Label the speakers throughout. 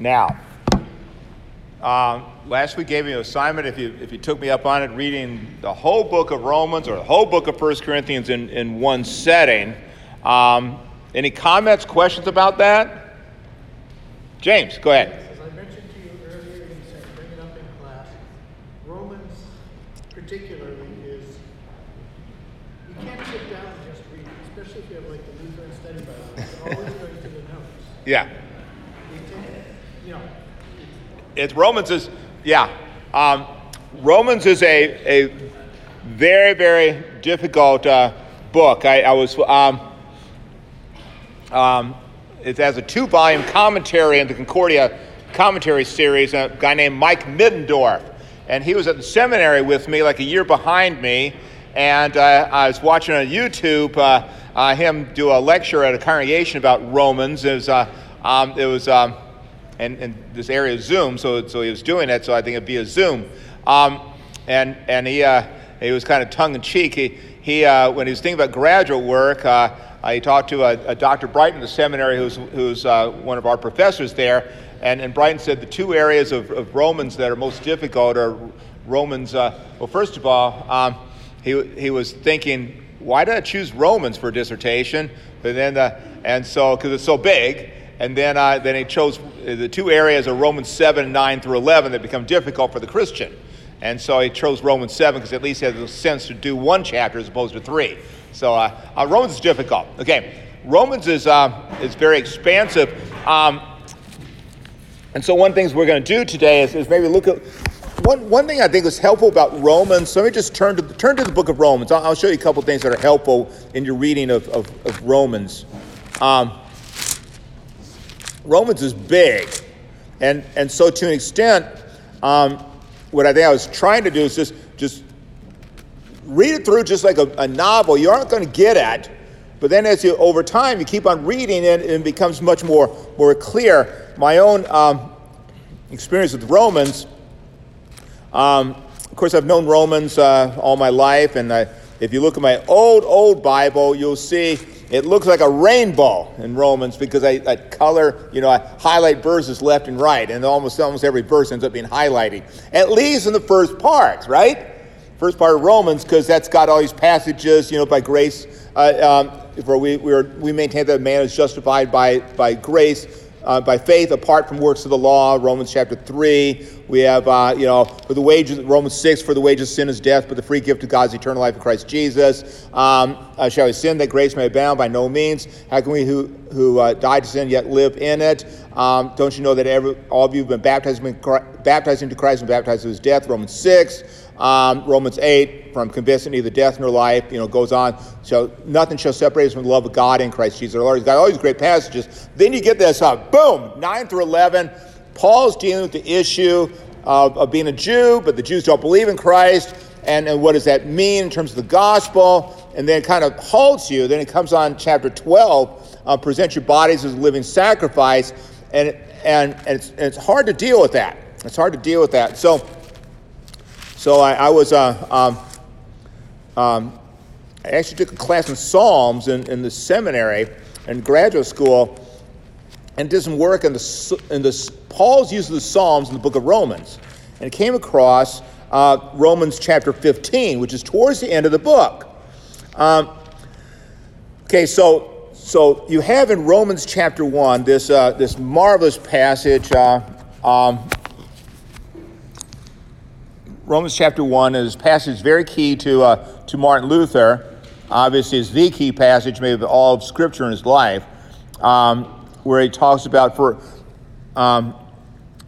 Speaker 1: Now, um, last week gave me an assignment if you, if you took me up on it, reading the whole book of Romans or the whole book of First Corinthians in, in one setting. Um, any comments, questions about that? James, go ahead.
Speaker 2: As I mentioned to you earlier, you said bring it up in class. Romans, particularly, is you can't sit down and just read, especially if you have like the Lutheran Study Bible. It's always going to the notes.
Speaker 1: Yeah.
Speaker 2: You take, you know,
Speaker 1: It's Romans is, yeah. Um, Romans is a, a very, very difficult uh, book. I, I was, um, um, it has a two volume commentary in the Concordia commentary series, a guy named Mike Middendorf. And he was at the seminary with me, like a year behind me. And uh, I was watching on YouTube uh, uh, him do a lecture at a congregation about Romans. It was, uh, um, it was um, and, and this area is Zoom, so, so he was doing it, so I think it'd be a Zoom. Um, and and he, uh, he was kind of tongue in cheek. He, he, uh, when he was thinking about graduate work, uh, he talked to a, a Dr. Brighton the seminary, who's, who's uh, one of our professors there. And, and Brighton said the two areas of, of Romans that are most difficult are Romans. Uh, well, first of all, um, he, he was thinking, why did I choose Romans for dissertation? But then, uh, and so, because it's so big. And then, uh, then he chose the two areas of Romans 7, 9 through 11 that become difficult for the Christian. And so he chose Romans 7 because at least he has the sense to do one chapter as opposed to three. So uh, uh, Romans is difficult. Okay, Romans is, uh, is very expansive. Um, and so one thing we're going to do today is, is maybe look at one, one thing I think is helpful about Romans. So let me just turn to, turn to the book of Romans. I'll, I'll show you a couple things that are helpful in your reading of, of, of Romans. Um, Romans is big. And, and so, to an extent, um, what I think I was trying to do is just, just read it through just like a, a novel. You aren't going to get at, but then as you, over time, you keep on reading it and it becomes much more, more clear. My own um, experience with Romans, um, of course, I've known Romans uh, all my life, and I, if you look at my old, old Bible, you'll see it looks like a rainbow in Romans because I, I, color, you know, I highlight verses left and right, and almost almost every verse ends up being highlighted. At least in the first part, right? First part of Romans, because that's got all these passages, you know, by grace. Uh, um, for we we, are, we maintain that man is justified by by grace. Uh, by faith apart from works of the law, Romans chapter 3. We have, uh, you know, for the wages, Romans 6, for the wages of sin is death, but the free gift of God's eternal life in Christ Jesus. Um, uh, shall we sin that grace may abound? By no means. How can we who, who uh, died to sin yet live in it? Um, don't you know that every, all of you have been baptized, been baptized into Christ and baptized into his death? Romans 6. Um, Romans 8, from convincing neither death nor life, you know, goes on. So nothing shall separate us from the love of God in Christ Jesus our Lord. He's got all these great passages. Then you get this, uh, boom, 9 through 11. Paul's dealing with the issue of, of being a Jew, but the Jews don't believe in Christ. And, and what does that mean in terms of the gospel? And then it kind of halts you. Then it comes on chapter 12, uh, present your bodies as a living sacrifice. And, and, and, it's, and it's hard to deal with that. It's hard to deal with that. So, so I, I was, uh, um, um, I actually took a class in Psalms in, in the seminary and graduate school and did some work in the, in the Paul's use of the Psalms in the book of Romans. And came across uh, Romans chapter 15, which is towards the end of the book. Um, okay, so, so you have in Romans chapter 1 this, uh, this marvelous passage. Uh, um, Romans chapter 1 is passage very key to, uh, to Martin Luther. Obviously, it's the key passage, maybe of all of Scripture in his life, um, where he talks about, for, um,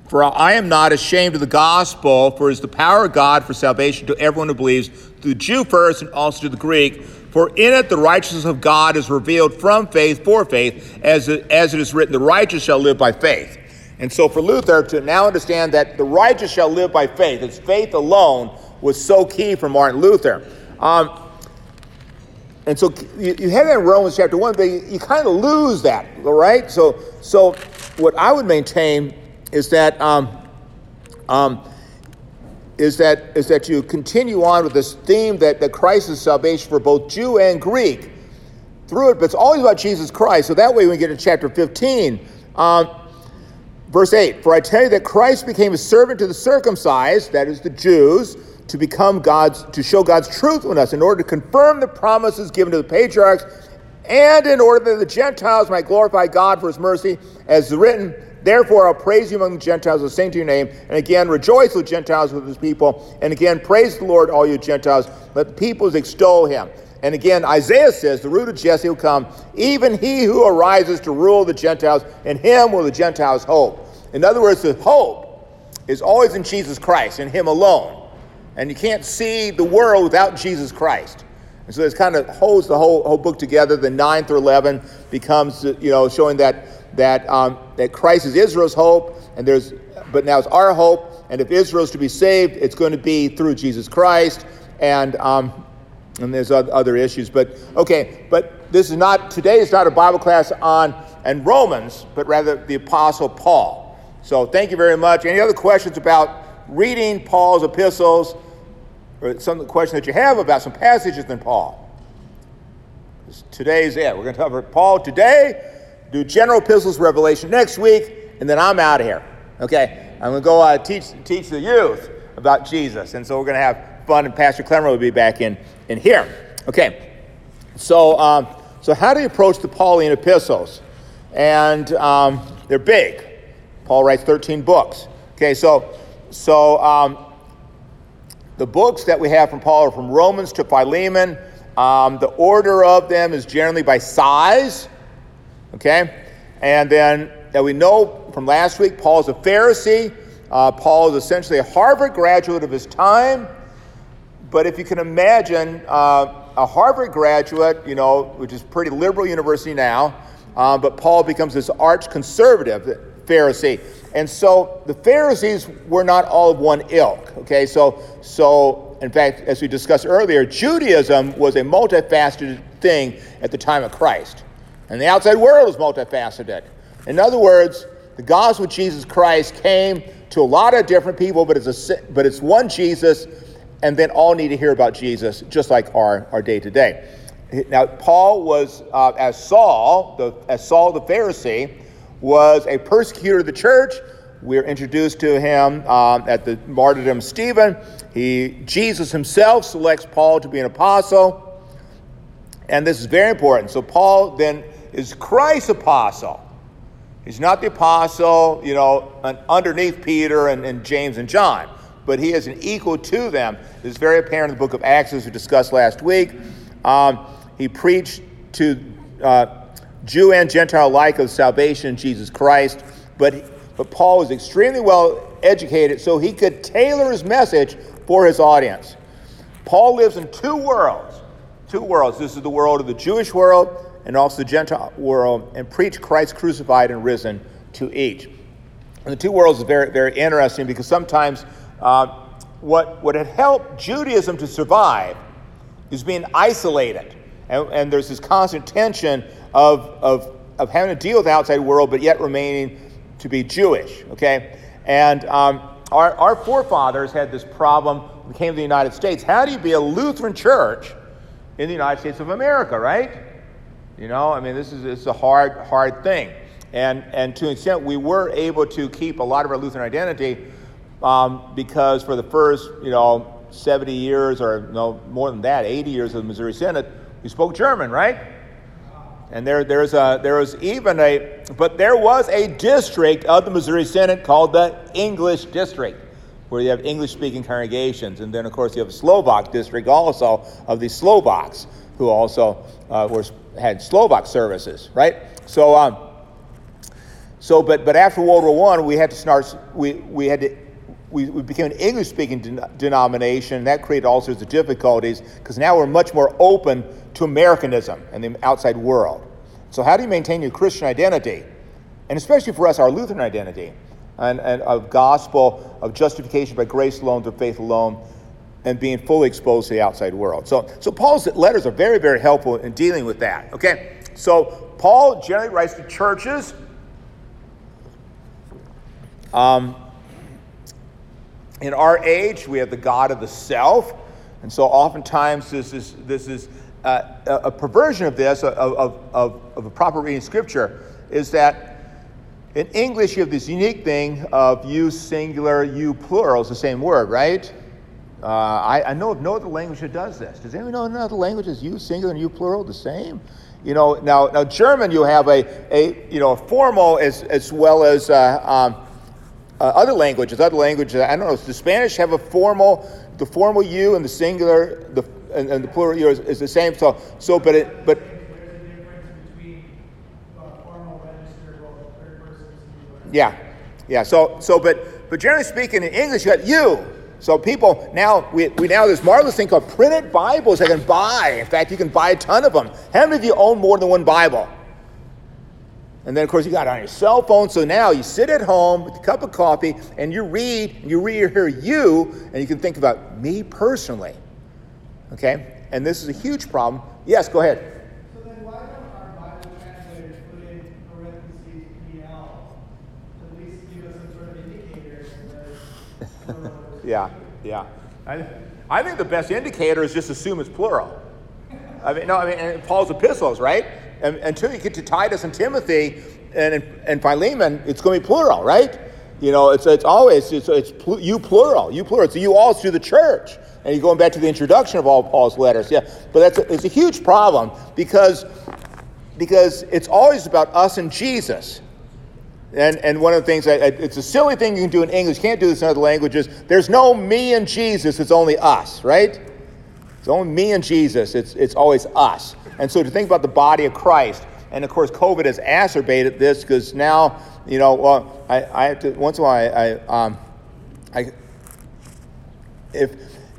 Speaker 1: for I am not ashamed of the gospel, for it is the power of God for salvation to everyone who believes, to the Jew first and also to the Greek. For in it the righteousness of God is revealed from faith for faith, as it, as it is written, the righteous shall live by faith. And so for Luther to now understand that the righteous shall live by faith, it's faith alone, was so key for Martin Luther. Um, and so you, you have that in Romans chapter 1, but you, you kind of lose that, all right? So, so what I would maintain is that, um, um, is that, is that you continue on with this theme that, that Christ is salvation for both Jew and Greek through it, but it's always about Jesus Christ. So that way, when we get to chapter 15, um, verse 8 For I tell you that Christ became a servant to the circumcised, that is the Jews, to become God's, to show God's truth in us, in order to confirm the promises given to the patriarchs, and in order that the Gentiles might glorify God for his mercy, as written, Therefore, I'll praise you among the Gentiles, and sing to your name. And again, rejoice with Gentiles with his people. And again, praise the Lord, all you Gentiles. Let the peoples extol him. And again, Isaiah says, The root of Jesse will come, even he who arises to rule the Gentiles, and him will the Gentiles hope. In other words, the hope is always in Jesus Christ, in him alone. And you can't see the world without Jesus Christ. And so this kind of holds the whole, whole book together. The 9 through 11 becomes, you know, showing that that, um, that Christ is Israel's hope, and there's, but now it's our hope. And if Israel is to be saved, it's going to be through Jesus Christ. And, um, and there's other issues. But okay, but this is not, today is not a Bible class on and Romans, but rather the Apostle Paul. So thank you very much. Any other questions about reading Paul's epistles, or some question that you have about some passages in Paul? Today's it. We're going to cover Paul today do general epistles revelation next week, and then I'm out of here. Okay, I'm going to go uh, teach teach the youth about Jesus, and so we're going to have fun. And Pastor Clemmer will be back in in here. Okay, so um, so how do you approach the Pauline epistles? And um, they're big. Paul writes 13 books. Okay, so so um, the books that we have from Paul are from Romans to Philemon. Um, the order of them is generally by size. Okay? And then that we know from last week, Paul is a Pharisee. Uh, Paul is essentially a Harvard graduate of his time. But if you can imagine uh, a Harvard graduate, you know, which is pretty liberal university now, uh, but Paul becomes this arch conservative Pharisee. And so the Pharisees were not all of one ilk. Okay, so so in fact, as we discussed earlier, Judaism was a multifaceted thing at the time of Christ. And the outside world is multifaceted. In other words, the gospel of Jesus Christ came to a lot of different people, but it's, a, but it's one Jesus, and then all need to hear about Jesus, just like our, our day to day. Now, Paul was, uh, as Saul, the, as Saul the Pharisee, was a persecutor of the church. We're introduced to him um, at the martyrdom of Stephen. He, Jesus himself selects Paul to be an apostle. And this is very important. So, Paul then is Christ's apostle. He's not the apostle, you know, underneath Peter and, and James and John, but he is an equal to them. This is very apparent in the book of Acts, as we discussed last week. Um, he preached to uh, Jew and Gentile alike of salvation in Jesus Christ, but, but Paul was extremely well educated, so he could tailor his message for his audience. Paul lives in two worlds. Two worlds. This is the world of the Jewish world and also the Gentile world and preach Christ crucified and risen to each. And the two worlds is very, very interesting because sometimes uh, what, what had helped Judaism to survive is being isolated. And, and there's this constant tension of, of, of having to deal with the outside world, but yet remaining to be Jewish, okay? And um, our, our forefathers had this problem when came to the United States. How do you be a Lutheran church in the United States of America, right? You know, I mean, this is it's a hard, hard thing. And, and to an extent, we were able to keep a lot of our Lutheran identity um, because for the first, you know, 70 years or no more than that, 80 years of the Missouri Synod, we spoke German, right? And there, there's a, there was even a, but there was a district of the Missouri Synod called the English District, where you have English speaking congregations. And then, of course, you have a Slovak district also of the Slovaks, who also uh, were had Slovak services, right? So, um, so but but after World War One, we had to start. We we had to. We, we became an English speaking de- denomination, and that created all sorts of difficulties because now we're much more open to Americanism and the outside world. So, how do you maintain your Christian identity? And especially for us, our Lutheran identity and, and of gospel, of justification by grace alone, through faith alone, and being fully exposed to the outside world. So, so Paul's letters are very, very helpful in dealing with that. Okay? So Paul generally writes to churches. Um, in our age, we have the God of the self. And so oftentimes this is, this is uh, a perversion of this, of, of, of, of a proper reading Scripture, is that in English, you have this unique thing of you singular, you plural. It's the same word, right? Uh, I, I, know of no other language that does this. Does anyone know another language is you singular and you plural the same? You know, now, now German, you have a, a you know, formal as, as well as uh, um, uh, other languages. Other languages, I don't know, does the Spanish have a formal, the formal you and the singular, the, and, and the plural you is, is, the same. So, so but it, but there's a difference between formal register and a peer person Yeah, yeah. So, so, but, but generally speaking, in English, you got you. So people now we, we now this marvelous thing called printed Bibles I can buy. In fact, you can buy a ton of them. How many of you own more than one Bible? And then of course you got it on your cell phone. So now you sit at home with a cup of coffee and you read and you read hear you and you can think about me personally. Okay? And this is a huge problem. Yes, go ahead.
Speaker 2: So then, why don't our Bible translators put in parentheses PL to at least give us some sort of indicator that it's plural?
Speaker 1: Yeah, yeah. I, I think the best indicator is just assume it's plural. I mean, no, I mean, and Paul's epistles, right? And, until you get to Titus and Timothy and, and Philemon, it's going to be plural, right? You know, it's, it's always, it's, it's pl- you plural, you plural. So you all through the church. And you're going back to the introduction of all Paul's letters. Yeah, but that's a, it's a huge problem because, because it's always about us and Jesus. And, and one of the things, that, it's a silly thing you can do in English, you can't do this in other languages. There's no me and Jesus, it's only us, right? It's only me and Jesus, it's, it's always us. And so to think about the body of Christ, and of course, COVID has acerbated this because now, you know, well, I, I have to, once in a while, I, I, um, I, if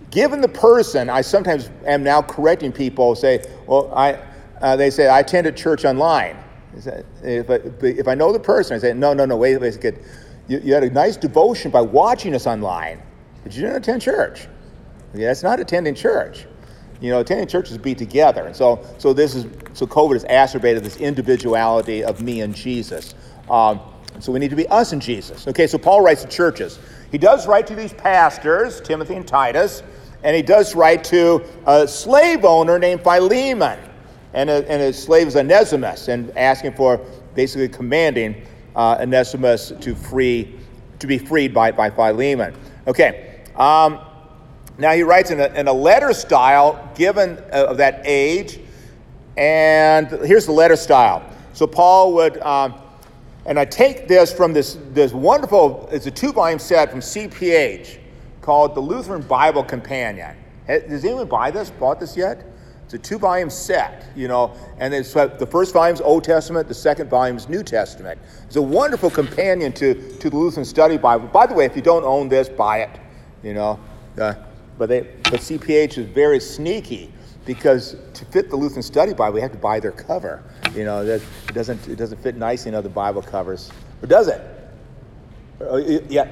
Speaker 1: given the person, I sometimes am now correcting people, say, well, I, uh, they say, I attended church online. If I, if I know the person, I say, no, no, no, wait, wait a second. You, you had a nice devotion by watching us online, but you didn't attend church. Yeah, that's not attending church. You know, attending church is be together. And so, so this is so COVID has acerbated this individuality of me and Jesus. Um, so we need to be us and Jesus. Okay, so Paul writes to churches. He does write to these pastors, Timothy and Titus, and he does write to a slave owner named Philemon and, a, and his slave is Onesimus, and asking for basically commanding uh, Onesimus to free to be freed by, by Philemon. Okay. Um, now he writes in a, in a letter style given uh, of that age, and here's the letter style. So Paul would, um, and I take this from this this wonderful. It's a two volume set from CPH called the Lutheran Bible Companion. Has anyone buy this? Bought this yet? It's a two volume set, you know, and it's the first volume is Old Testament, the second volume is New Testament. It's a wonderful companion to, to the Lutheran Study Bible. By the way, if you don't own this, buy it, you know. Uh, but, they, but CPH is very sneaky because to fit the Lutheran Study Bible, we have to buy their cover. You know, it doesn't, it doesn't fit nicely in other Bible covers. Or does it? Uh, yeah.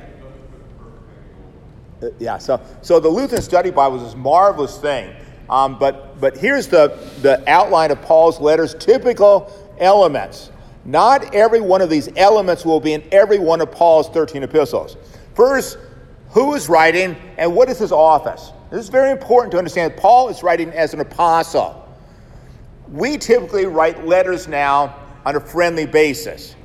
Speaker 1: Uh, yeah, so, so the Lutheran Study Bible is this marvelous thing um, but, but here's the, the outline of Paul's letters typical elements. Not every one of these elements will be in every one of Paul's 13 epistles. First, who is writing and what is his office? This is very important to understand. Paul is writing as an apostle. We typically write letters now on a friendly basis.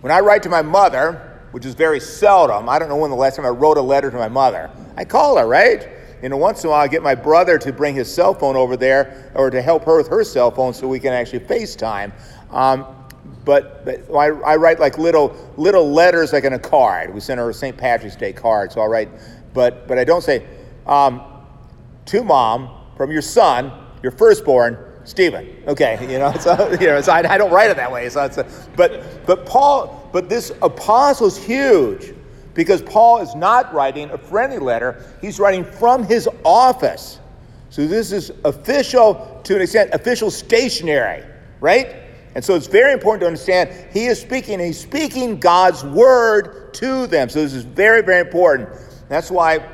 Speaker 1: When I write to my mother, which is very seldom, I don't know when the last time I wrote a letter to my mother, I call her, right? you know, once in a while I get my brother to bring his cell phone over there or to help her with her cell phone so we can actually FaceTime. Um, but, but I, I, write like little little letters like in a card. We send her a St. Patrick's Day card, so I'll write, but but I don't say um, to mom from your son, your firstborn, Stephen. Okay, you know, so you know, so I, I don't write it that way. So it's a, but but Paul, but this apostle is huge because Paul is not writing a friendly letter, he's writing from his office. So this is official, to an extent, official stationery, right? And so it's very important to understand he is speaking, he's speaking God's word to them. So this is very, very important. That's why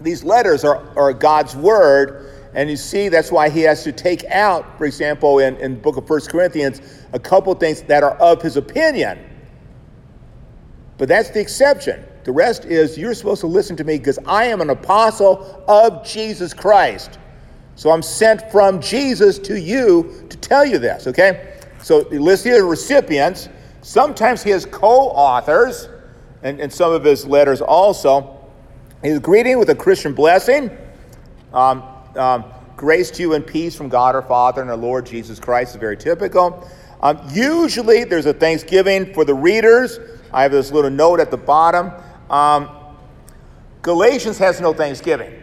Speaker 1: these letters are, are God's word. And you see, that's why he has to take out, for example, in, in the book of First Corinthians, a couple things that are of his opinion. But that's the exception. The rest is you're supposed to listen to me because I am an apostle of Jesus Christ. So I'm sent from Jesus to you to tell you this, okay? So he lists here the recipients. Sometimes he has co authors, and, and some of his letters also. He's greeting with a Christian blessing. Um, um, grace to you and peace from God our Father and our Lord Jesus Christ is very typical. Um, usually there's a thanksgiving for the readers. I have this little note at the bottom. Um, Galatians has no thanksgiving.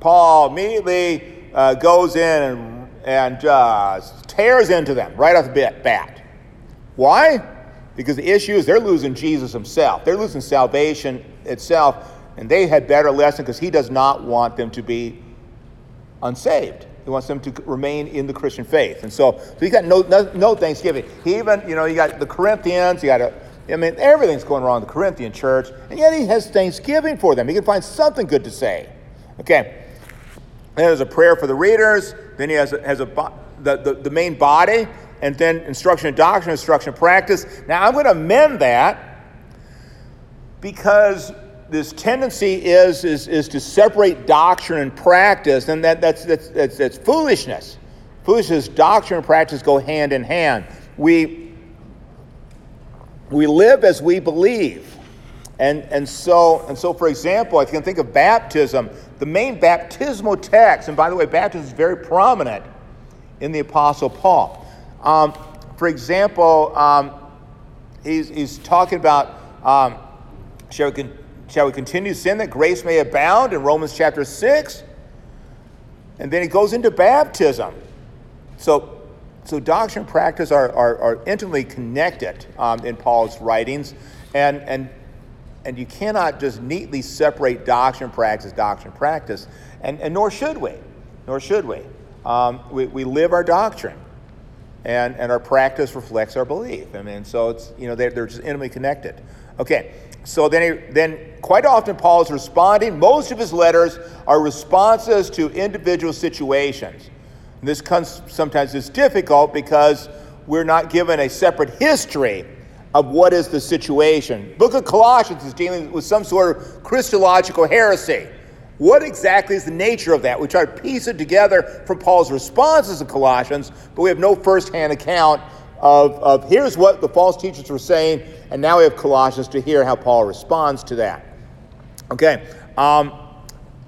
Speaker 1: Paul immediately uh, goes in and, and uh, tears into them right off the bat. Why? Because the issue is they're losing Jesus himself. They're losing salvation itself, and they had better lesson because he does not want them to be unsaved. He wants them to remain in the Christian faith. And so, so he got no, no, no thanksgiving. He even, you know, you got the Corinthians, you got a, I mean, everything's going wrong in the Corinthian church, and yet he has thanksgiving for them. He can find something good to say. Okay. Then there's a prayer for the readers. Then he has a, has a the, the, the main body, and then instruction and doctrine, instruction and practice. Now I'm going to amend that because this tendency is, is, is to separate doctrine and practice, and that, that's, that's, that's, that's foolishness. Foolishness, doctrine and practice go hand in hand. We, we live as we believe. And, and, so, and so, for example, if you can think of baptism, the main baptismal text, and by the way, baptism is very prominent in the Apostle Paul. Um, for example, um, he's, he's talking about um, shall, we con- shall we continue sin that grace may abound in Romans chapter 6? And then he goes into baptism. So, so doctrine and practice are, are, are intimately connected um, in Paul's writings. And, and, and you cannot just neatly separate doctrine and practice, doctrine and practice, and, and nor should we. Nor should we. Um, we, we live our doctrine, and, and our practice reflects our belief. I mean, so it's, you know, they're, they're just intimately connected. Okay, so then, he, then quite often Paul is responding. Most of his letters are responses to individual situations. And this comes, sometimes is difficult because we're not given a separate history of what is the situation. Book of Colossians is dealing with some sort of Christological heresy. What exactly is the nature of that? We try to piece it together from Paul's responses to Colossians, but we have no firsthand account of, of here's what the false teachers were saying, and now we have Colossians to hear how Paul responds to that. Okay, um,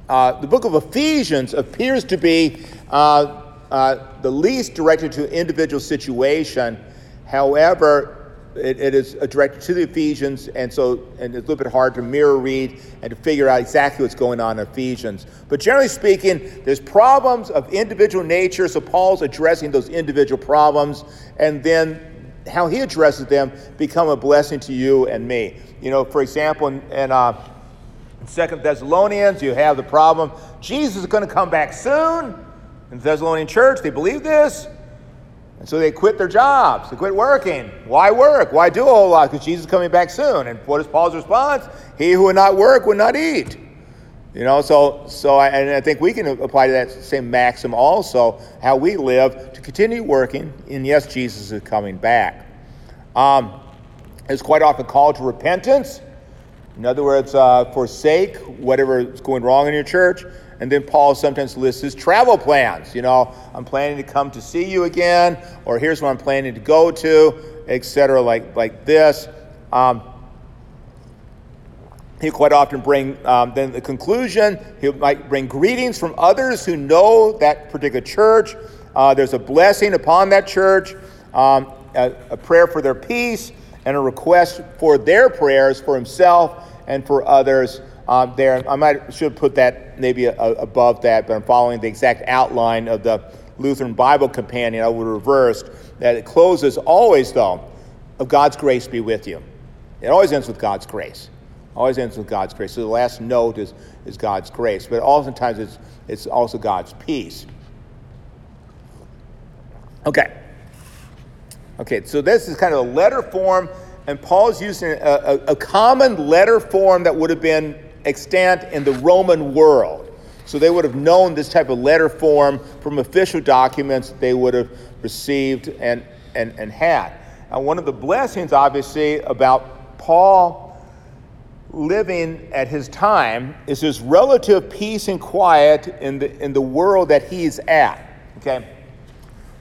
Speaker 1: uh, the book of Ephesians appears to be uh, uh, the least directed to individual situation. However, it, it is directed to the Ephesians, and so and it's a little bit hard to mirror read and to figure out exactly what's going on in Ephesians. But generally speaking, there's problems of individual nature, so Paul's addressing those individual problems, and then how he addresses them become a blessing to you and me. You know, for example, in, in uh, Second Thessalonians, you have the problem Jesus is going to come back soon. In the Thessalonian church, they believe this. And so they quit their jobs. They quit working. Why work? Why do a whole lot? Because Jesus is coming back soon. And what is Paul's response? He who would not work would not eat. You know, so so I, and I think we can apply to that same maxim also, how we live to continue working. And yes, Jesus is coming back. Um, it's quite often called to repentance. In other words, uh, forsake whatever is going wrong in your church and then Paul sometimes lists his travel plans. You know, I'm planning to come to see you again, or here's where I'm planning to go to, etc., like, like this. Um, he quite often bring um, then the conclusion. He might bring greetings from others who know that particular church. Uh, there's a blessing upon that church, um, a, a prayer for their peace, and a request for their prayers for himself and for others um, there. I might should put that maybe a, a, above that, but I'm following the exact outline of the Lutheran Bible Companion. I would reverse that. It closes always though, of God's grace be with you. It always ends with God's grace. Always ends with God's grace. So the last note is, is God's grace, but oftentimes it's, it's also God's peace. Okay. Okay, so this is kind of a letter form, and Paul's using a, a, a common letter form that would have been extant in the Roman world. So they would have known this type of letter form from official documents they would have received and, and, and had. And one of the blessings, obviously, about Paul living at his time is his relative peace and quiet in the, in the world that he's at. Okay?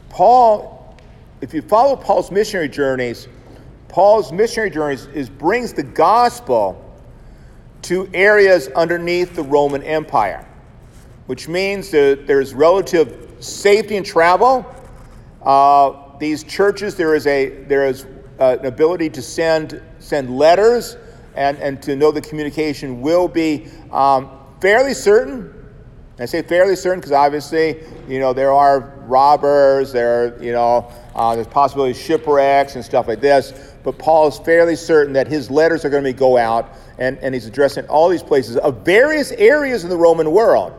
Speaker 1: Paul, if you follow Paul's missionary journeys, Paul's missionary journey is, is brings the gospel to areas underneath the Roman Empire, which means that there's relative safety in travel. Uh, these churches, there is a there is uh, an ability to send send letters and, and to know the communication will be um, fairly certain. I say fairly certain because obviously, you know, there are robbers, there are, you know, uh, there's possibility of shipwrecks and stuff like this. But Paul is fairly certain that his letters are going to go out, and, and he's addressing all these places of various areas in the Roman world.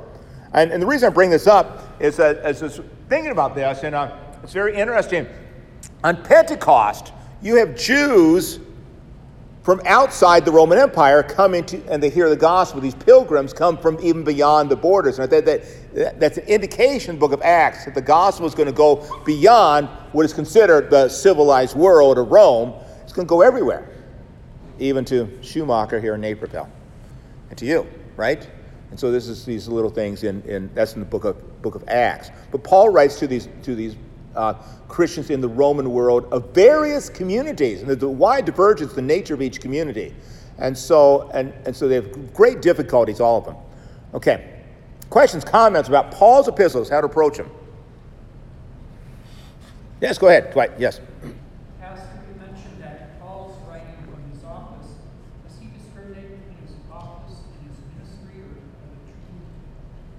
Speaker 1: And, and the reason I bring this up is that as I was thinking about this, and uh, it's very interesting. On Pentecost, you have Jews from outside the Roman Empire coming to, and they hear the gospel. These pilgrims come from even beyond the borders. And that, that, that's an indication book of Acts that the gospel is going to go beyond what is considered the civilized world of Rome. To go everywhere, even to Schumacher here in Naperville, and to you, right? And so this is these little things in, in that's in the book of book of Acts. But Paul writes to these to these uh, Christians in the Roman world of various communities, and a wide divergence the nature of each community. And so, and, and so they have great difficulties, all of them. Okay. Questions, comments about Paul's epistles, how to approach them? Yes, go ahead, Dwight. Yes.
Speaker 3: Pastor, you mentioned that Paul's writing from his office. Does he discriminate between his office and his ministry, or are the two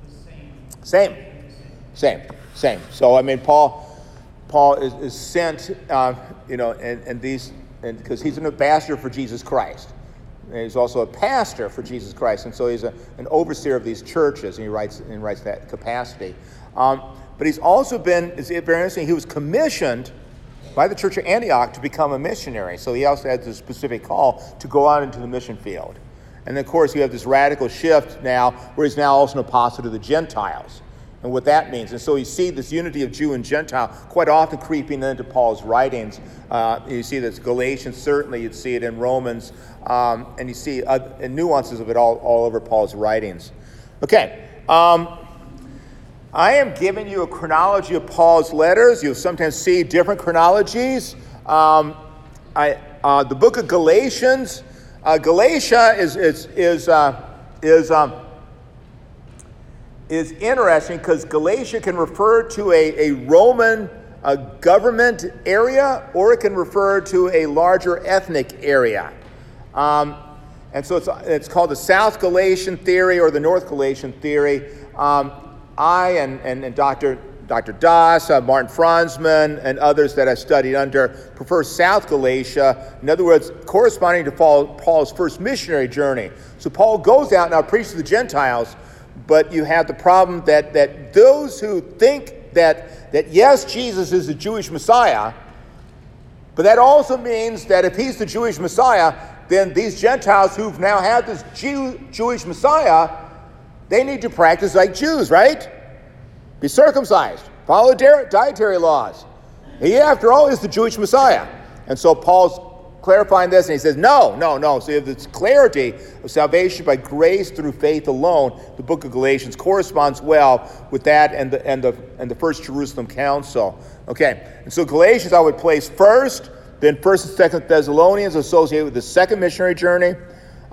Speaker 3: the same?
Speaker 1: Same. Same. So, I mean, Paul Paul is, is sent, uh, you know, and, and these, and because he's an ambassador for Jesus Christ. And he's also a pastor for Jesus Christ, and so he's a, an overseer of these churches, and he writes, and writes that capacity. Um, but he's also been, it's very interesting, he was commissioned by the church of Antioch to become a missionary. So he also has a specific call to go out into the mission field. And then, of course, you have this radical shift now where he's now also an apostle to the Gentiles and what that means. And so you see this unity of Jew and Gentile quite often creeping into Paul's writings. Uh, you see this Galatians, certainly you'd see it in Romans, um, and you see uh, nuances of it all, all over Paul's writings. Okay. Um, I am giving you a chronology of Paul's letters. You'll sometimes see different chronologies. Um, I, uh, the book of Galatians, uh, Galatia is, is, is, uh, is um, is interesting because Galatia can refer to a, a Roman a government area or it can refer to a larger ethnic area. Um, and so it's, it's called the South Galatian theory or the North Galatian theory. Um, I and, and, and Dr. Dr. Das, uh, Martin Franzmann, and others that I've studied under prefer South Galatia. In other words, corresponding to Paul, Paul's first missionary journey. So Paul goes out now preaches to the Gentiles, but you have the problem that, that those who think that, that yes, Jesus is the Jewish Messiah, but that also means that if he's the Jewish Messiah, then these Gentiles who've now had this Jew, Jewish Messiah, they need to practice like Jews, right? Be circumcised, follow dietary laws. He, after all, is the Jewish Messiah. And so Paul's clarifying this, and he says, No, no, no. So you have this clarity of salvation by grace through faith alone. The book of Galatians corresponds well with that and the, and the, and the first Jerusalem council. Okay, and so Galatians I would place first, then first and second Thessalonians associated with the second missionary journey,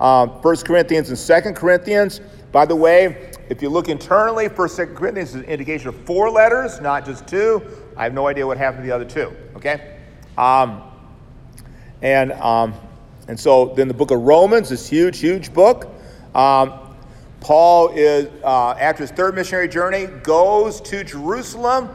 Speaker 1: um, first Corinthians and second Corinthians. By the way, if you look internally, first second Corinthians is an indication of four letters, not just two. I have no idea what happened to the other two. Okay? Um, and, um, and so then the book of Romans, this huge, huge book. Um, Paul is, uh, after his third missionary journey, goes to Jerusalem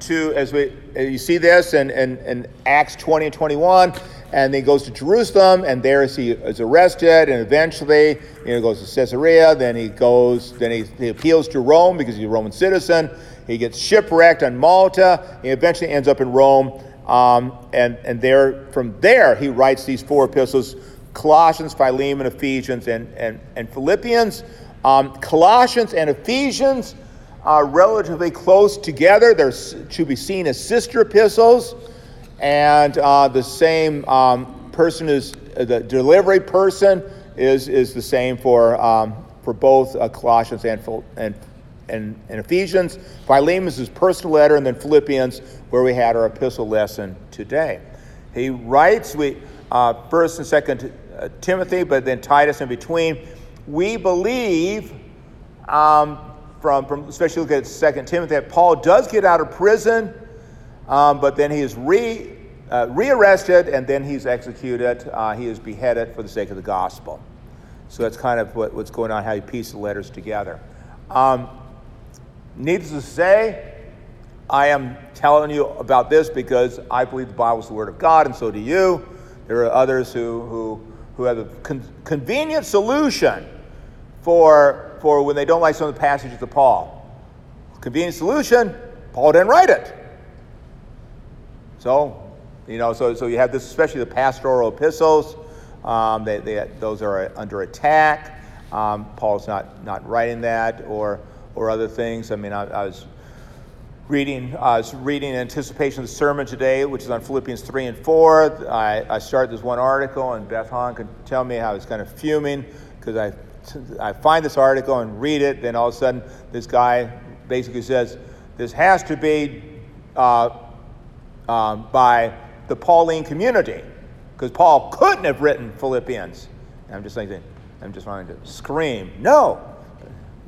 Speaker 1: to, as we you see this in, in, in, Acts 20 and 21, and then he goes to Jerusalem, and there he is arrested, and eventually you know, goes to Caesarea. Then he goes, then he, he appeals to Rome because he's a Roman citizen. He gets shipwrecked on Malta. He eventually ends up in Rome. Um, and and there, from there, he writes these four epistles Colossians, Philemon, Ephesians, and, and, and Philippians. Um, Colossians and Ephesians are relatively close together. They're to be seen as sister epistles, and uh, the same um, person is uh, the delivery person is, is the same for, um, for both uh, Colossians and, and and, and Ephesians, Philemon's his personal letter, and then Philippians, where we had our epistle lesson today. He writes, we, uh, First and Second uh, Timothy, but then Titus in between. We believe, um, from, from especially look at Second Timothy, that Paul does get out of prison, um, but then he is re uh, rearrested and then he's executed. Uh, he is beheaded for the sake of the gospel. So that's kind of what, what's going on, how you piece the letters together. Um, needless to say, I am telling you about this because I believe the Bible is the Word of God, and so do you. There are others who, who, who have a con- convenient solution for, for when they don't like some of the passages of Paul. Convenient solution, Paul didn't write it. So, you know, so, so you have this, especially the pastoral epistles. Um, they, they, those are under attack. Um, Paul's not, not writing that or, or other things. I mean, I, I was reading, I was reading in anticipation of the sermon today, which is on Philippians 3 and 4. I, I started this one article, and Beth Hahn could tell me how I was kind of fuming because I, I find this article and read it. Then all of a sudden, this guy basically says, This has to be uh, um, by the Pauline community because Paul couldn't have written Philippians. And I'm just thinking, I'm just wanting to scream, no.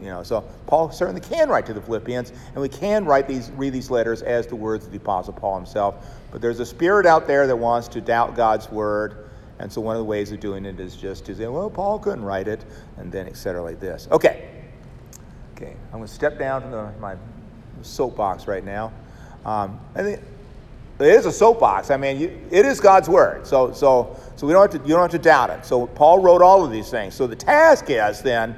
Speaker 1: You know, so Paul certainly can write to the Philippians, and we can write these, read these letters as the words of the Apostle Paul himself. But there's a spirit out there that wants to doubt God's word, and so one of the ways of doing it is just to say, well, Paul couldn't write it, and then etc. like this. Okay, okay, I'm going to step down from the, my soapbox right now. Um, I think it is a soapbox. I mean, you, it is God's word. So, so, so we don't have to, you don't have to doubt it. So Paul wrote all of these things. So the task is then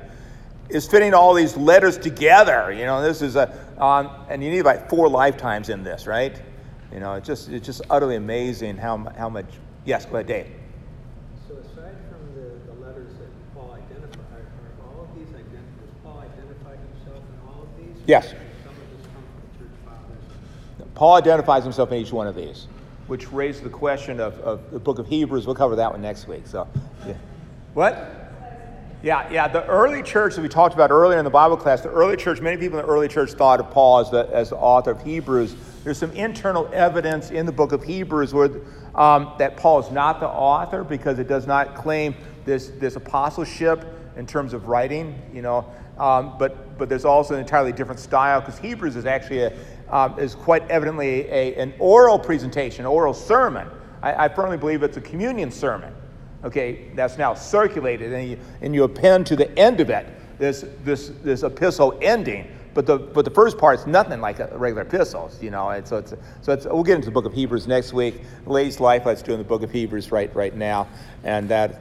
Speaker 1: is fitting all these letters together. You know, this is a, um, and you need like four lifetimes in this, right? You know, it's just it's just utterly amazing how how much. Yes, go ahead, Dave.
Speaker 4: So aside from the, the letters that Paul identified, are all of these Paul identify himself in all of these?
Speaker 1: Yes.
Speaker 4: Some of this come from the church fathers.
Speaker 1: Paul identifies himself in each one of these, which raises the question of, of the book of Hebrews. We'll cover that one next week. So, yeah. what? Yeah, yeah. The early church that we talked about earlier in the Bible class, the early church, many people in the early church thought of Paul as the, as the author of Hebrews. There's some internal evidence in the book of Hebrews where, um, that Paul is not the author because it does not claim this, this apostleship in terms of writing, you know. Um, but, but there's also an entirely different style because Hebrews is actually a, um, is quite evidently a, an oral presentation, oral sermon. I, I firmly believe it's a communion sermon okay, that's now circulated, and you, and you append to the end of it this, this, this epistle ending. But the, but the first part is nothing like a regular epistles, you know. And so it's, so it's, we'll get into the book of Hebrews next week. Ladies' Life, let's do in the book of Hebrews right, right now. And that,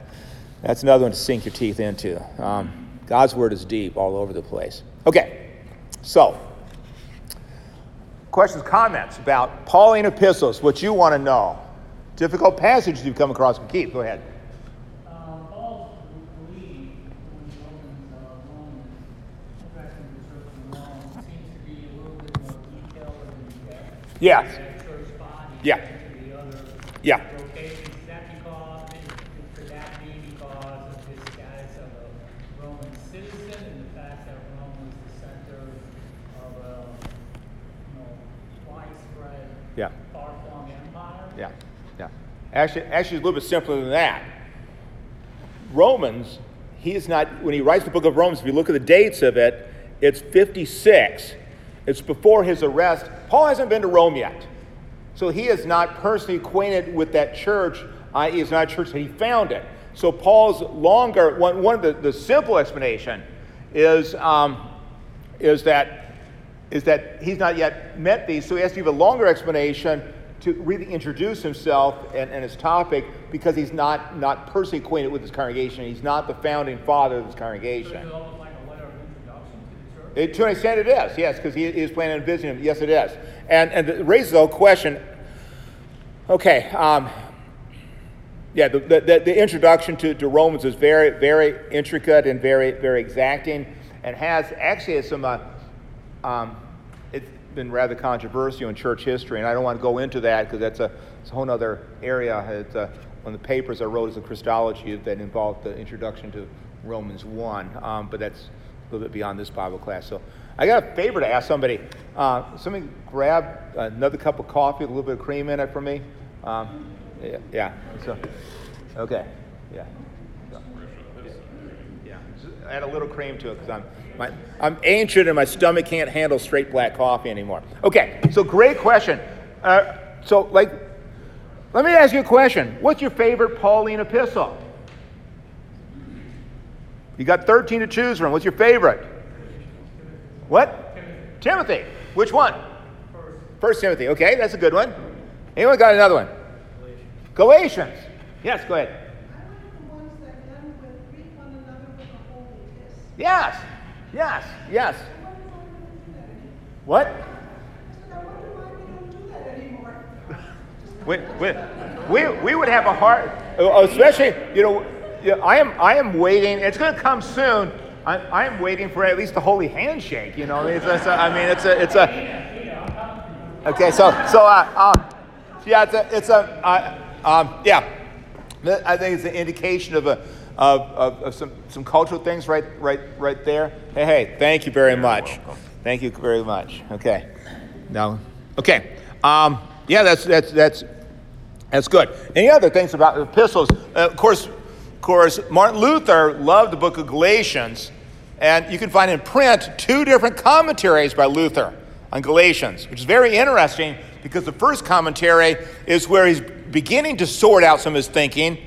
Speaker 1: that's another one to sink your teeth into. Um, God's word is deep all over the place. Okay, so questions, comments about Pauline epistles, what you want to know. Difficult passages you've come across. Keith, go ahead.
Speaker 3: Uh, Paul's belief in Romans, uh, Romans, interesting description of Romans, seems to be a little bit more detailed than depth.
Speaker 1: Yes.
Speaker 3: That church body.
Speaker 1: Yeah.
Speaker 3: compared to the other
Speaker 1: Yeah.
Speaker 3: locations. Is that because, could that be because of his status of a Roman citizen and the fact that Rome was the center of a, you know, widespread,
Speaker 1: Yeah.
Speaker 3: far-flung empire?
Speaker 1: Yeah, yeah. Actually, actually, it's a little bit simpler than that. Romans, he is not, when he writes the book of Romans, if you look at the dates of it, it's 56. It's before his arrest. Paul hasn't been to Rome yet. So he is not personally acquainted with that church, i.e., it's not a church that he founded. So Paul's longer, one, one of the, the simple explanation is, um, is, that, is that he's not yet met these, so he has to give a longer explanation to really introduce himself and, and his topic because he's not, not personally acquainted with his congregation. He's not the founding father of this congregation.
Speaker 3: it's almost like a letter of introduction to?
Speaker 1: It, to an extent, it is, yes, because he, is planning on visiting him. Yes, it is. And, and it raises a question okay, um, yeah, the, the, the introduction to, to Romans is very, very intricate and very, very exacting and has actually has some, uh, um, it's been rather controversial in church history, and I don't want to go into that because that's a, a whole other area. It's uh, one of the papers I wrote as a Christology that involved the introduction to Romans 1, um, but that's a little bit beyond this Bible class. So I got a favor to ask somebody. Uh, somebody grab another cup of coffee with a little bit of cream in it for me. Um, yeah, yeah. So, Okay. Yeah. Yeah. Add a little cream to it because I'm my, I'm ancient and my stomach can't handle straight black coffee anymore. Okay. So great question. Uh, so like, let me ask you a question. What's your favorite Pauline epistle? You got 13 to choose from. What's your favorite? What? Timothy. Timothy. Which one? First. First Timothy. Okay, that's a good one. Anyone got another one? Galatians. Galatians. Yes, go ahead. Yes, yes, yes. What? We, we, we, we would have a hard, especially, you know, I am, I am waiting, it's going to come soon. I, I am waiting for at least a holy handshake, you know. It's, it's a, I mean, it's a, it's a, okay, so, so, uh, um, yeah, it's a, it's a, uh, um, yeah, I think it's an indication of a, of, of, of, some, some cultural things right, right, right there. Hey, hey, thank you very much. Thank you very much. Okay. Now, okay. Um, yeah, that's, that's, that's, that's good. Any other things about epistles? Uh, of course, of course, Martin Luther loved the book of Galatians, and you can find in print two different commentaries by Luther on Galatians, which is very interesting because the first commentary is where he's beginning to sort out some of his thinking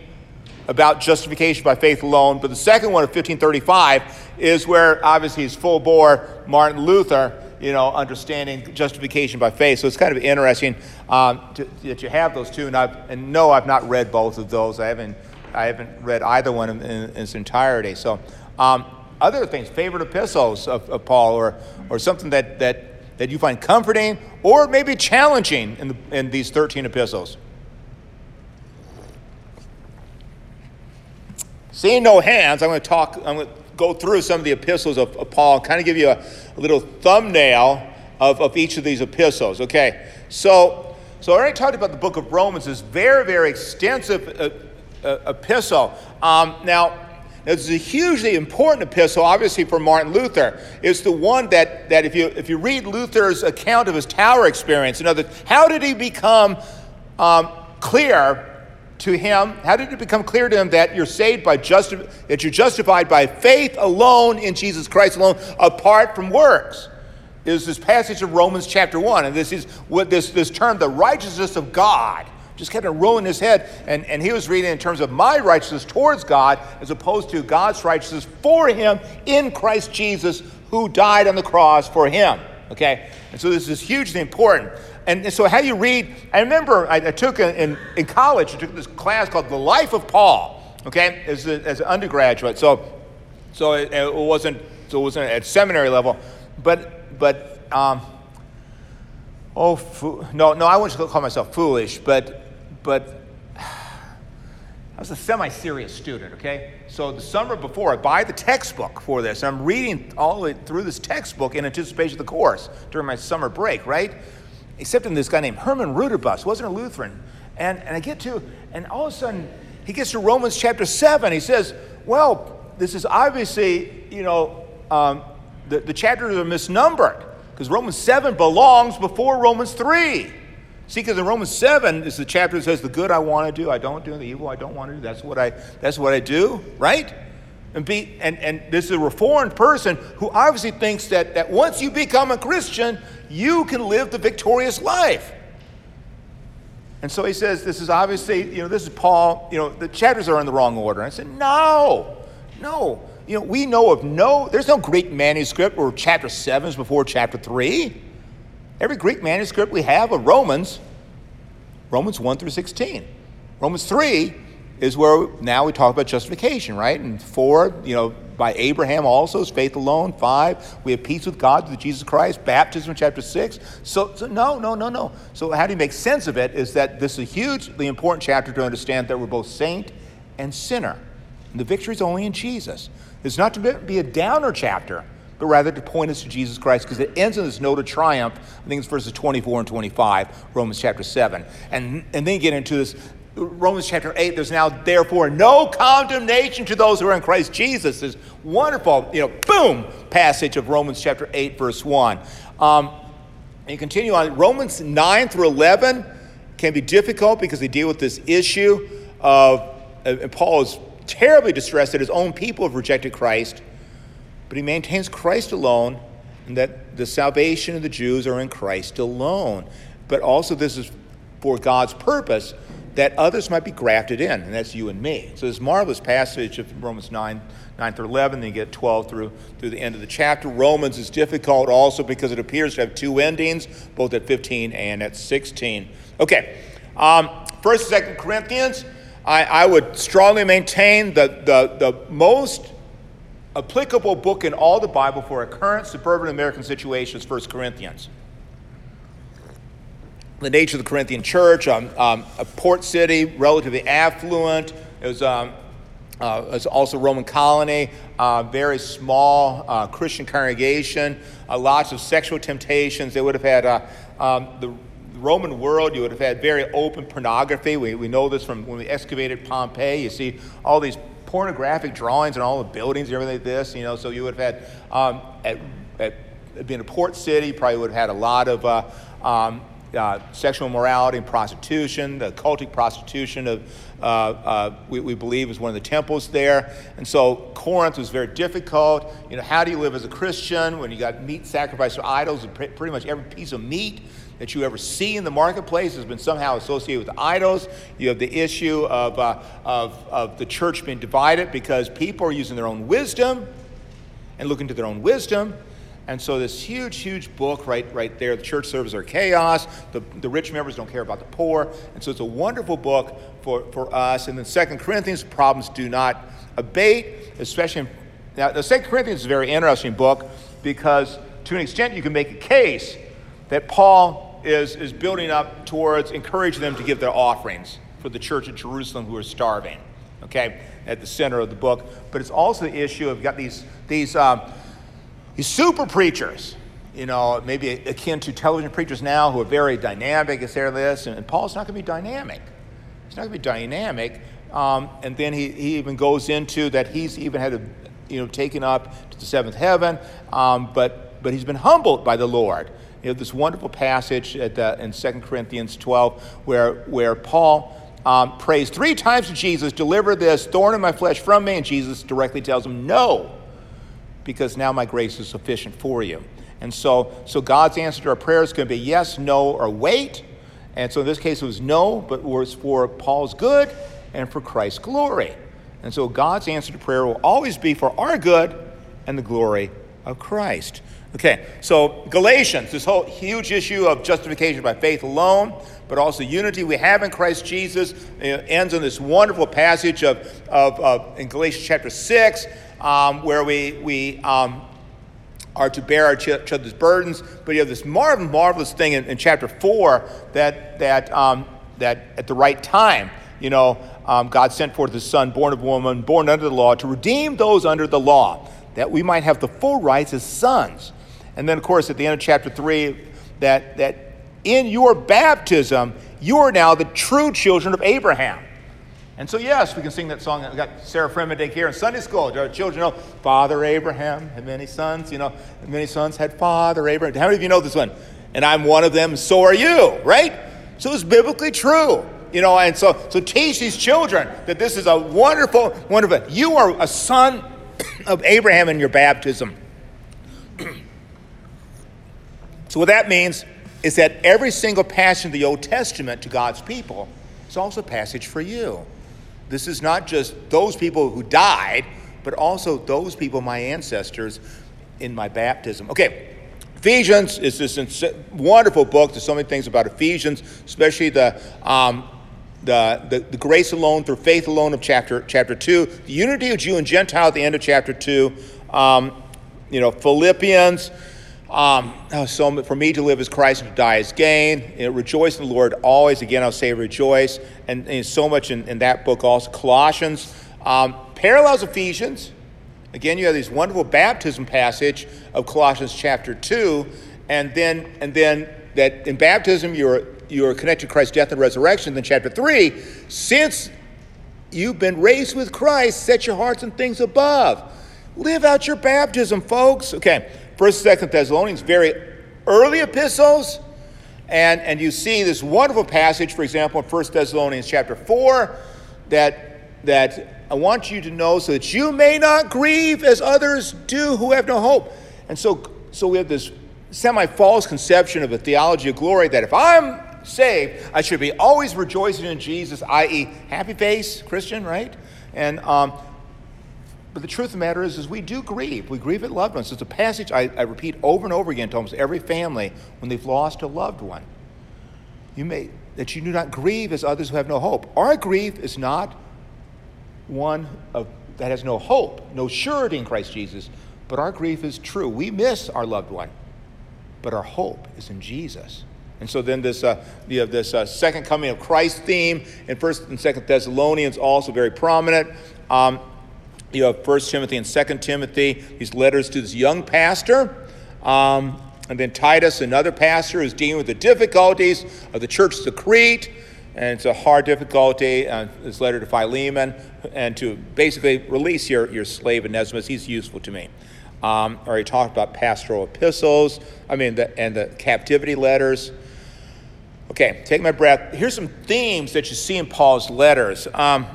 Speaker 1: about justification by faith alone. But the second one of 1535 is where obviously he's full bore Martin Luther, you know, understanding justification by faith. So it's kind of interesting um, to, that you have those two. And, I've, and no, I've not read both of those. I haven't, I haven't read either one in, in, its entirety. So um, other things, favorite epistles of, of Paul, or, or something that, that, that you find comforting or maybe challenging in, the, in these 13 epistles. Seeing no hands, I'm going to talk, I'm going to go through some of the epistles of, of Paul and kind of give you a, a little thumbnail of, of each of these epistles. Okay, so, so I already talked about the book of Romans, this very, very extensive uh, uh, epistle. Um, now, this is a hugely important epistle, obviously, for Martin Luther. It's the one that, that if, you, if you read Luther's account of his tower experience, in other how did he become um, clear to him? How did it become clear to him that you're saved by justi- that you're justified by faith alone in Jesus Christ alone, apart from works? Is this passage of Romans chapter one, and this is what this this term, the righteousness of God, just kept on rolling his head, and, and he was reading in terms of my righteousness towards God, as opposed to God's righteousness for him in Christ Jesus, who died on the cross for him. Okay, and so this is hugely important. And so, how you read, I remember I, I took a, in, in college, I took this class called The Life of Paul, okay, as, a, as an undergraduate. So, so it, it, wasn't, so it wasn't at seminary level, but, but, um, oh, fo- no, no, I wouldn't call myself foolish, but, but I was a semi serious student, okay? So the summer before, I buy the textbook for this. I'm reading all the way through this textbook in anticipation of the course during my summer break, right? Except in this guy named Herman Ridderbos, wasn't a Lutheran. And, and I get to, and all of a sudden, he gets to Romans chapter 7. He says, well, this is obviously, you know, um, the, the chapters are misnumbered because Romans 7 belongs before Romans 3. See, because in Romans 7 is the chapter that says, the good I want to do, I don't do, the evil I don't want to do. That's what I, that's what I do, right? And, be, and, and this is a reformed person who obviously thinks that, that once you become a Christian, you can live the victorious life. And so he says, this is obviously, you know, this is Paul, you know, the chapters are in the wrong order. And I said, no, no. You know, we know of no, there's no Greek manuscript where chapter 7 is before chapter 3. Every Greek manuscript we have of Romans, Romans 1 through 16. Romans 3 is where now we talk about justification, right? And 4, you know, by Abraham also is faith alone. Five, we have peace with God through Jesus Christ. Baptism, in chapter six. So, so no, no, no, no. So how do you make sense of it? Is that this is a hugely important chapter to understand that we're both saint and sinner, and the victory is only in Jesus. It's not to be a downer chapter, but rather to point us to Jesus Christ because it ends in this note of triumph. I think it's verses 24 and 25, Romans chapter 7. And, and then you get into this Romans chapter 8, there's now therefore no condemnation to those who are in Christ Jesus. This wonderful, you know, boom, passage of Romans chapter 8, verse 1. Um, and continue on. Romans 9 through 11 can be difficult because they deal with this issue of, and Paul is terribly distressed that his own people have rejected Christ, but he maintains Christ alone and that the salvation of the Jews are in Christ alone. But also, this is for God's purpose that others might be grafted in, and that's you and me. So, this marvelous passage of Romans 9, 9 through 11, then you get 12 through, through the end of the chapter. Romans is difficult also because it appears to have two endings, both at 15 and at 16. Okay, um, First and Second Corinthians, I, I would strongly maintain that the, the most applicable book in all the Bible for a current suburban American situation is 1 Corinthians. The nature of the Corinthian church, um, um, a port city, relatively affluent. It was, um, uh, it was also a Roman colony, uh, very small uh, Christian congregation, uh, lots of sexual temptations. They would have had uh, um, the Roman world, you would have had very open pornography. We, we know this from when we excavated Pompeii. You see all these pornographic drawings and all the buildings and everything like this, you know. So you would have had, um, at, at being a port city, probably would have had a lot of uh, um, uh, sexual immorality and prostitution, the cultic prostitution of, uh, uh, we, we, believe, is one of the temples there. And so Corinth was very difficult. You know, how do you live as a Christian when you got meat sacrificed to idols? And pretty much every piece of meat that you ever see in the marketplace has been somehow associated with idols. You have the issue of, uh, of, of the church being divided because people are using their own wisdom and looking to their own wisdom. And so this huge, huge book right, right there, the church services are chaos. The, the rich members don't care about the poor. And so it's a wonderful book for, for us. And then Second Corinthians, problems do not abate, especially in, now the Second Corinthians is a very interesting book because to an extent you can make a case that Paul is, is building up towards encouraging them to give their offerings for the church at Jerusalem who are starving, okay, at the center of the book. But it's also the issue of got these, these, um, these super preachers, you know, maybe akin to television preachers now who are very dynamic, etc. This, and, and Paul's not going to be dynamic. He's not going to be dynamic. Um, and then he, he even goes into that he's even had a, you know, taken up to the seventh heaven, um, but, but he's been humbled by the Lord you know, this wonderful passage the, in 2 Corinthians 12 where, where Paul um, prays three times to Jesus, deliver this thorn in my flesh from me. And Jesus directly tells him, no, because now my grace is sufficient for you. And so, so God's answer to our prayers can be yes, no, or wait. And so in this case, it was no, but it was for Paul's good and for Christ's glory. And so God's answer to prayer will always be for our good and the glory of Christ. Okay, so Galatians, this whole huge issue of justification by faith alone, but also unity we have in Christ Jesus, ends in this wonderful passage of, of, of in Galatians chapter 6, um, where we, we um, are to bear each other's burdens. But you have this marvelous, marvelous thing in, in chapter 4 that, that, um, that at the right time, you know, um, God sent forth his son, born of woman, born under the law, to redeem those under the law, that we might have the full rights as sons. And then, of course, at the end of chapter 3, that, that in your baptism, you are now the true children of Abraham. And so, yes, we can sing that song. We got Sarah Fremendek here in Sunday school. Our children know Father Abraham had many sons. You know, many sons had Father Abraham. How many of you know this one? And I'm one of them. So are you, right? So it's biblically true. You know, and so so teach these children that this is a wonderful, wonderful. You are a son of Abraham in your baptism. So, what that means is that every single passage of the Old Testament to God's people is also a passage for you. This is not just those people who died, but also those people, my ancestors, in my baptism. Okay, Ephesians is this wonderful book. There's so many things about Ephesians, especially the, um, the, the, the, grace alone through faith alone of chapter, chapter 2, the unity of Jew and Gentile at the end of chapter 2, um, you know, Philippians, um, oh, so for me to live as Christ and to die as gain. You know, rejoice in the Lord always. Again, I'll say rejoice. And, and so much in, in, that book also. Colossians um, parallels Ephesians. Again, you have this wonderful baptism passage of Colossians chapter 2. And then, and then that in baptism you're, you're connected to Christ's death and resurrection. Then chapter 3, since you've been raised with Christ, set your hearts on things above. Live out your baptism, folks. Okay. First and Second Thessalonians, very early epistles. And, and you see this wonderful passage, for example, in First Thessalonians chapter 4, that that I want you to know so that you may not grieve as others do who have no hope. And so, so we have this semi false conception of a theology of glory that if I'm saved, I should be always rejoicing in Jesus, i.e., happy face, Christian, right? And um, but the truth of the matter is, is we do grieve. We grieve at loved ones. It's a passage I, I repeat over and over again to almost every family when they've lost a loved one. You may that you do not grieve as others who have no hope. Our grief is not one of, that has no hope, no surety in Christ Jesus, but our grief is true. We miss our loved one, but our hope is in Jesus. And so then this, uh, you have this uh, second coming of Christ theme in First and Second Thessalonians, also very prominent. Um, you have First Timothy and Second Timothy, these letters to this young pastor. Um, and then Titus, another pastor, is dealing with the difficulties of the church of Crete. And it's a hard difficulty, uh, this letter to Philemon, and to basically release your, your slave Onesimus. He's useful to me. Um, or he talked about pastoral epistles, I mean, the, and the captivity letters. Okay, take my breath. Here's some themes that you see in Paul's letters. Um,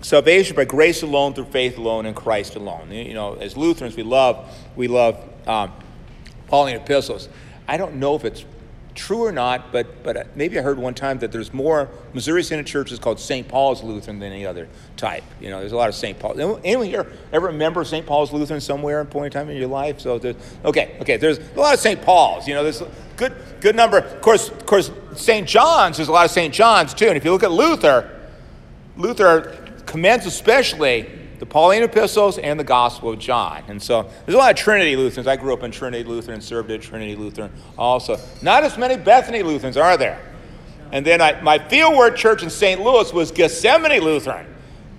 Speaker 1: salvation by grace alone, through faith alone, in Christ alone. You know, as Lutherans, we love we love um, Pauline epistles. I don't know if it's true or not, but but maybe I heard one time that there's more Missouri Synod churches called St. Paul's Lutheran than any other type. You know, there's a lot of St. Paul. Anyone here ever remember St. Paul's Lutheran somewhere at point in time in your life? So okay, okay. There's a lot of St. Paul's. You know, there's good good number. Of course, of course, St. John's. There's a lot of St. John's too. And if you look at Luther, Luther commends especially the Pauline epistles and the Gospel of John. And so there's a lot of Trinity Lutherans. I grew up in Trinity Lutheran, served at Trinity Lutheran also. Not as many Bethany Lutherans, are there? And then I, my fieldwork church in St. Louis was Gethsemane Lutheran.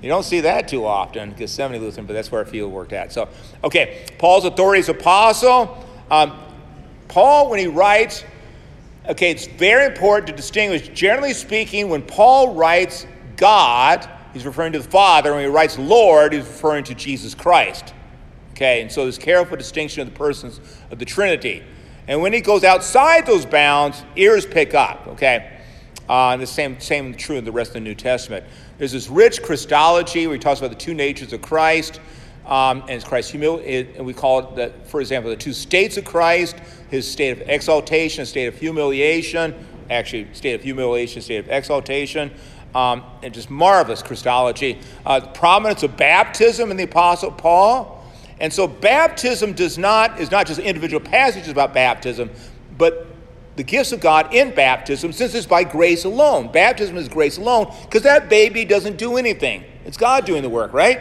Speaker 1: You don't see that too often, Gethsemane Lutheran, but that's where our field worked at. So, okay, Paul's authority as apostle. Um, Paul, when he writes, okay, it's very important to distinguish. Generally speaking, when Paul writes God, he's referring to the Father. When he writes Lord, he's referring to Jesus Christ. Okay, and so there's careful distinction of the persons of the Trinity. And when he goes outside those bounds, ears pick up. Okay, uh, and the same same true in the rest of the New Testament. There's this rich Christology where he talks about the two natures of Christ. Um, and it's Christ's humility, and we call it, the, for example, the two states of Christ, his state of exaltation, state of humiliation, actually, state of humiliation, state of exaltation, um, and just marvelous Christology. Uh, prominence of baptism in the Apostle Paul. And so baptism does not, is not just individual passages about baptism, but the gifts of God in baptism, since it's by grace alone. Baptism is grace alone, because that baby doesn't do anything. It's God doing the work, right?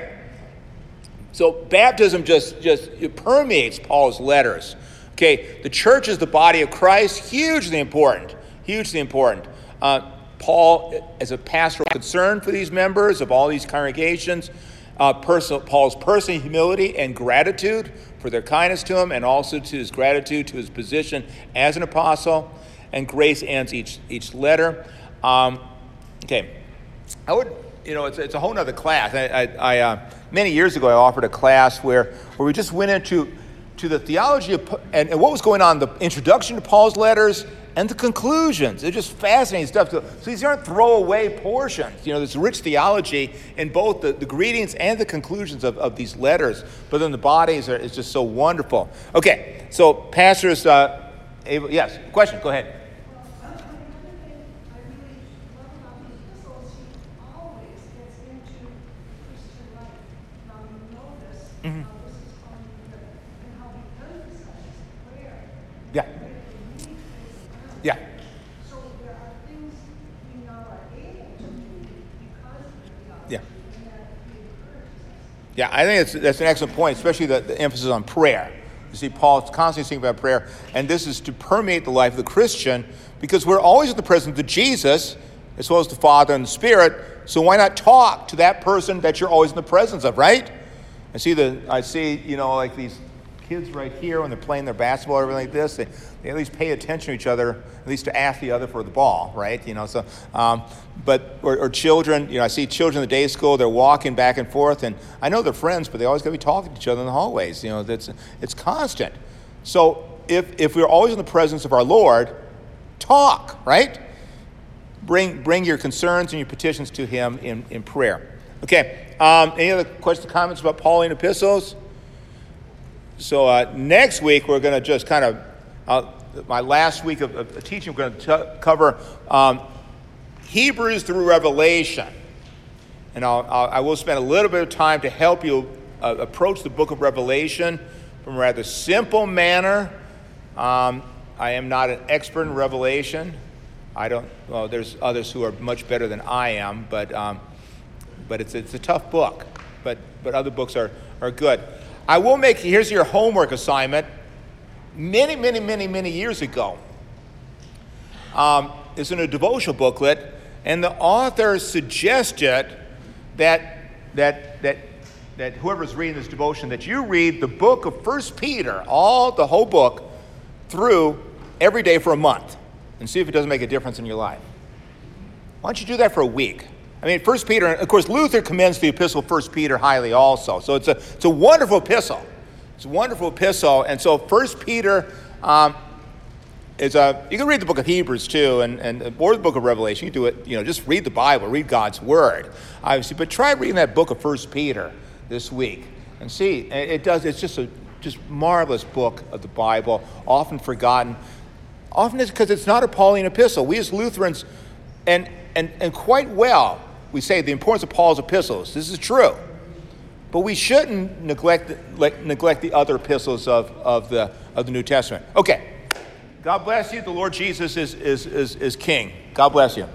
Speaker 1: So baptism just, just permeates Paul's letters. Okay, the church is the body of Christ, hugely important, hugely important. Uh, Paul, as a pastoral concern for these members of all these congregations, uh, personal, Paul's personal humility and gratitude for their kindness to him, and also to his gratitude to his position as an apostle. And grace ends each, each letter. Um, okay, I would, you know, it's, it's a whole other class. I, I, I uh, many years ago, I offered a class where, where we just went into to the theology of, and, and what was going on, the introduction to Paul's letters and the conclusions. They're just fascinating stuff. So, so these aren't throwaway portions. You know, there's rich theology in both the, the greetings and the conclusions of, of these letters, but then the bodies are is just so wonderful. Okay, so pastors, uh, able, yes, question, go ahead. Mm-hmm. Yeah. Yeah. Yeah. Yeah, I think that's, that's an excellent point, especially the, the emphasis on prayer. You see, Paul's constantly speaking about prayer, and this is to permeate the life of the Christian because we're always in the presence of Jesus as well as the Father and the Spirit. So why not talk to that person that you're always in the presence of, right? I see the I see you know like these kids right here when they're playing their basketball or everything like this, they, they at least pay attention to each other, at least to ask the other for the ball, right? You know, so, um, but, or, or, children, you know, I see children in the day school, they're walking back and forth, and I know they're friends, but they always got to be talking to each other in the hallways. You know, that's, it's constant. So if, if we're always in the presence of our Lord, talk, right? Bring, bring your concerns and your petitions to Him in, in prayer. Okay. Um, any other questions, or comments about Pauline epistles? So uh, next week we're going to just kind of uh, my last week of, of teaching. We're going to cover um, Hebrews through Revelation, and I'll, I'll, I will spend a little bit of time to help you uh, approach the book of Revelation from a rather simple manner. Um, I am not an expert in Revelation. I don't. Well, there's others who are much better than I am, but um, but it's it's a tough book. But but other books are are good. I will make, here's your homework assignment. Many, many, many, many years ago, um, it's in a devotional booklet, and the author suggested that, that, that, that whoever's reading this devotion, that you read the book of First Peter, all the whole book, through every day for a month, and see if it doesn't make a difference in your life. Why don't you do that for a week? I mean, First Peter, of course, Luther commends the epistle First Peter highly also. So it's a, it's a wonderful epistle. It's a wonderful epistle. And so First Peter um, is a, you can read the book of Hebrews too, and, and or the book of Revelation. You do it, you know, just read the Bible, read God's Word, obviously. But try reading that book of First Peter this week and see. It does, it's just a just marvelous book of the Bible, often forgotten. Often it's because it's not a Pauline epistle. We as Lutherans, and, and, and quite well, we say the importance of Paul's epistles. This is true. But we shouldn't neglect, neglect the other epistles of, of, the, of the New Testament. Okay. God bless you. The Lord Jesus is, is, is, is King. God bless you.